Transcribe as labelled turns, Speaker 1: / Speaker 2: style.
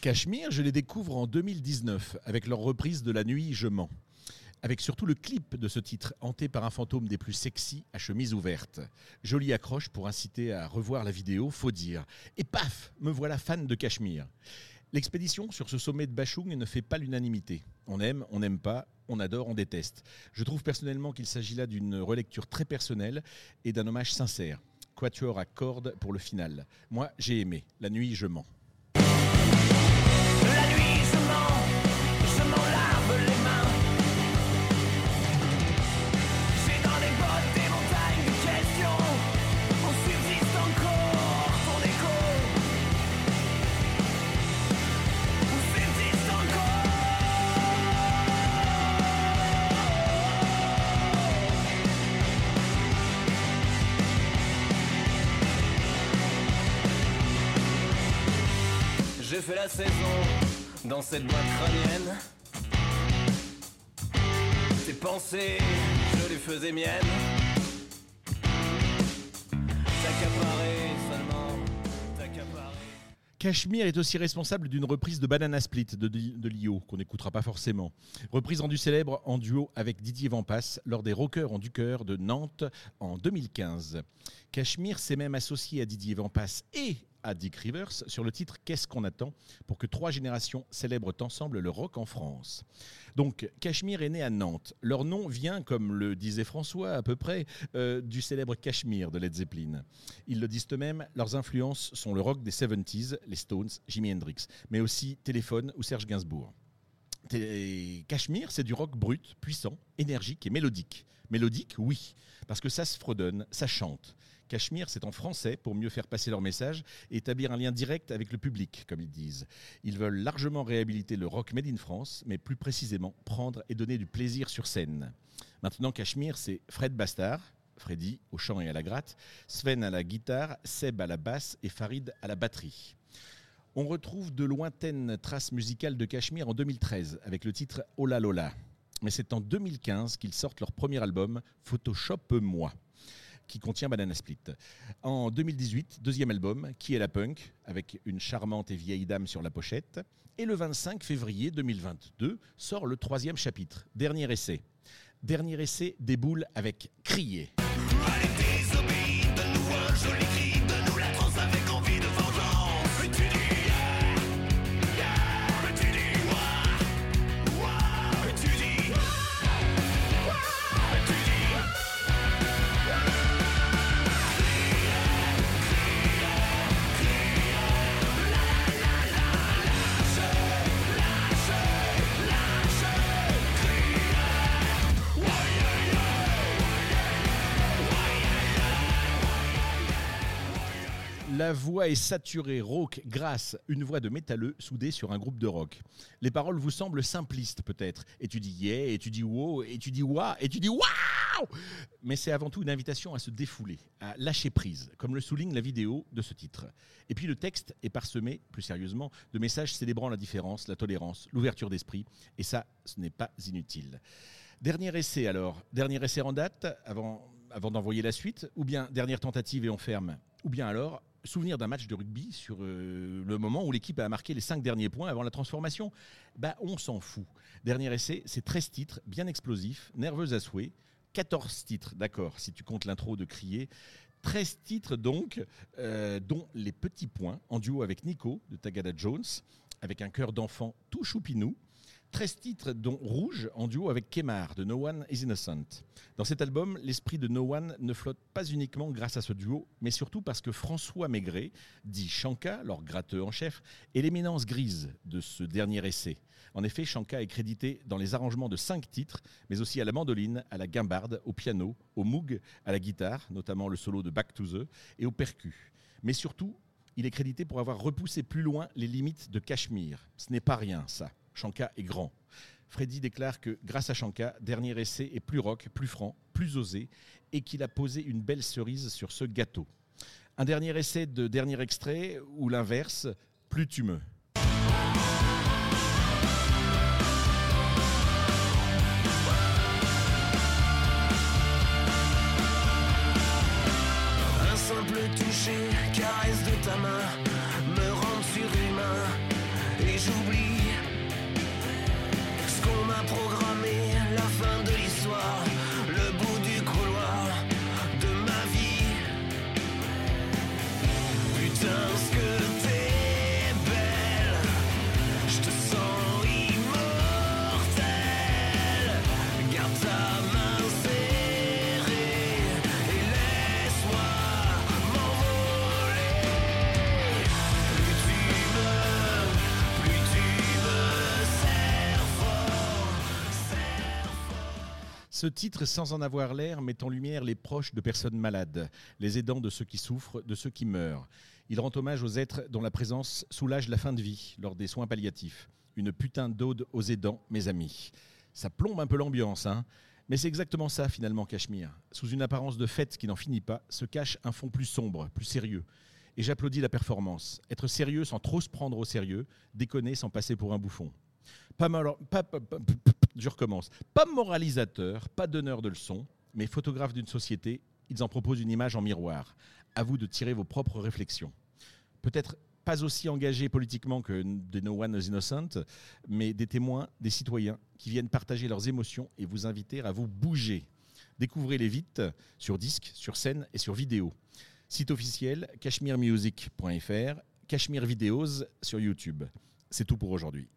Speaker 1: Cachemire, je les découvre en 2019 avec leur reprise de La nuit, je mens. Avec surtout le clip de ce titre, hanté par un fantôme des plus sexy à chemise ouverte. Jolie accroche pour inciter à revoir la vidéo, faut dire. Et paf, me voilà fan de Cachemire. L'expédition sur ce sommet de Bachung ne fait pas l'unanimité. On aime, on n'aime pas, on adore, on déteste. Je trouve personnellement qu'il s'agit là d'une relecture très personnelle et d'un hommage sincère. Quatuor à cordes pour le final. Moi, j'ai aimé. La nuit, je mens.
Speaker 2: J'ai fait la saison dans cette boîte. Tes pensées, je les faisais miennes.
Speaker 1: Cachemire est aussi responsable d'une reprise de Banana Split de, Lio, qu'on n'écoutera pas forcément. Reprise rendue célèbre en duo avec Didier Vampas lors des Rockers en du cœur de Nantes en 2015. Cachemire s'est même associé à Didier Vampas et Dick Rivers sur le titre Qu'est-ce qu'on attend pour que trois générations célèbrent ensemble le rock en France. Donc Cachemire est né à Nantes. Leur nom vient, comme le disait François à peu près, euh, du célèbre Cachemire de Led Zeppelin. Ils le disent eux-mêmes, leurs influences sont le rock des 70s, les Stones, Jimi Hendrix, mais aussi Téléphone ou Serge Gainsbourg. Cachemire, c'est du rock brut, puissant, énergique et mélodique. Mélodique, oui, parce que ça se fredonne, ça chante. Cachemire, c'est en français pour mieux faire passer leur message et établir un lien direct avec le public, comme ils disent. Ils veulent largement réhabiliter le rock made in France, mais plus précisément prendre et donner du plaisir sur scène. Maintenant, Cachemire, c'est Fred Bastard, Freddy au chant et à la gratte, Sven à la guitare, Seb à la basse et Farid à la batterie. On retrouve de lointaines traces musicales de Cachemire en 2013 avec le titre Ola Lola. Mais c'est en 2015 qu'ils sortent leur premier album Photoshop Moi qui contient Banana Split. En 2018, deuxième album, Qui est la punk, avec une charmante et vieille dame sur la pochette. Et le 25 février 2022 sort le troisième chapitre, dernier essai. Dernier essai déboule avec Crier.
Speaker 2: La
Speaker 1: voix est saturée, rauque, grasse, une voix de métalleux soudée sur un groupe de rock. Les paroles vous semblent simplistes peut-être, et tu dis yeah, et tu dis wow, et tu dis wa, et tu dis waouh Mais c'est avant tout une invitation à se défouler, à lâcher prise, comme le souligne la vidéo de ce titre. Et puis le texte est parsemé, plus sérieusement, de messages célébrant la différence, la tolérance, l'ouverture d'esprit, et ça, ce n'est pas inutile. Dernier essai alors, dernier essai en date, avant, avant d'envoyer la suite, ou bien dernière tentative et on ferme, ou bien alors souvenir d'un match de rugby sur euh, le moment où l'équipe a marqué les cinq derniers points avant la transformation bah, On s'en fout. Dernier essai, c'est 13 titres, bien explosifs, nerveux à souhait. 14 titres, d'accord, si tu comptes l'intro de Crier. 13 titres donc, euh, dont Les Petits Points, en duo avec Nico de Tagada Jones, avec un cœur d'enfant tout choupinou. 13 titres dont Rouge en duo avec Kemar de No One is Innocent. Dans cet album, l'esprit de No One ne flotte pas uniquement grâce à ce duo, mais surtout parce que François Maigret, dit Chanka, leur gratteux en chef, est l'éminence grise de ce dernier essai. En effet, Chanka est crédité dans les arrangements de cinq titres, mais aussi à la mandoline, à la guimbarde, au piano, au moog, à la guitare, notamment le solo de Back to the, et au percu. Mais surtout, il est crédité pour avoir repoussé plus loin les limites de Cachemire. Ce n'est pas rien, ça. Shanka est grand. Freddy déclare que grâce à Shanka, dernier essai est plus rock, plus franc, plus osé, et qu'il a posé une belle cerise sur ce gâteau. Un dernier essai de dernier extrait, ou l'inverse, plus tu Ce titre, sans en avoir l'air, met en lumière les proches de personnes malades, les aidants de ceux qui souffrent, de ceux qui meurent. Il rend hommage aux êtres dont la présence soulage la fin de vie lors des soins palliatifs. Une putain d'ode aux aidants, mes amis. Ça plombe un peu l'ambiance, hein mais c'est exactement ça finalement, Cachemire. Sous une apparence de fête qui n'en finit pas, se cache un fond plus sombre, plus sérieux. Et j'applaudis la performance. Être sérieux sans trop se prendre au sérieux, déconner sans passer pour un bouffon. Pas, mal- je recommence. Pas moralisateur, pas donneur de leçons, mais photographe d'une société, ils en proposent une image en miroir. À vous de tirer vos propres réflexions. Peut-être pas aussi engagés politiquement que des No One is Innocent, mais des témoins, des citoyens qui viennent partager leurs émotions et vous inviter à vous bouger. Découvrez-les vite sur disque, sur scène et sur vidéo. Site officiel cashmeremusic.fr, Cashmere Videos sur YouTube. C'est tout pour aujourd'hui.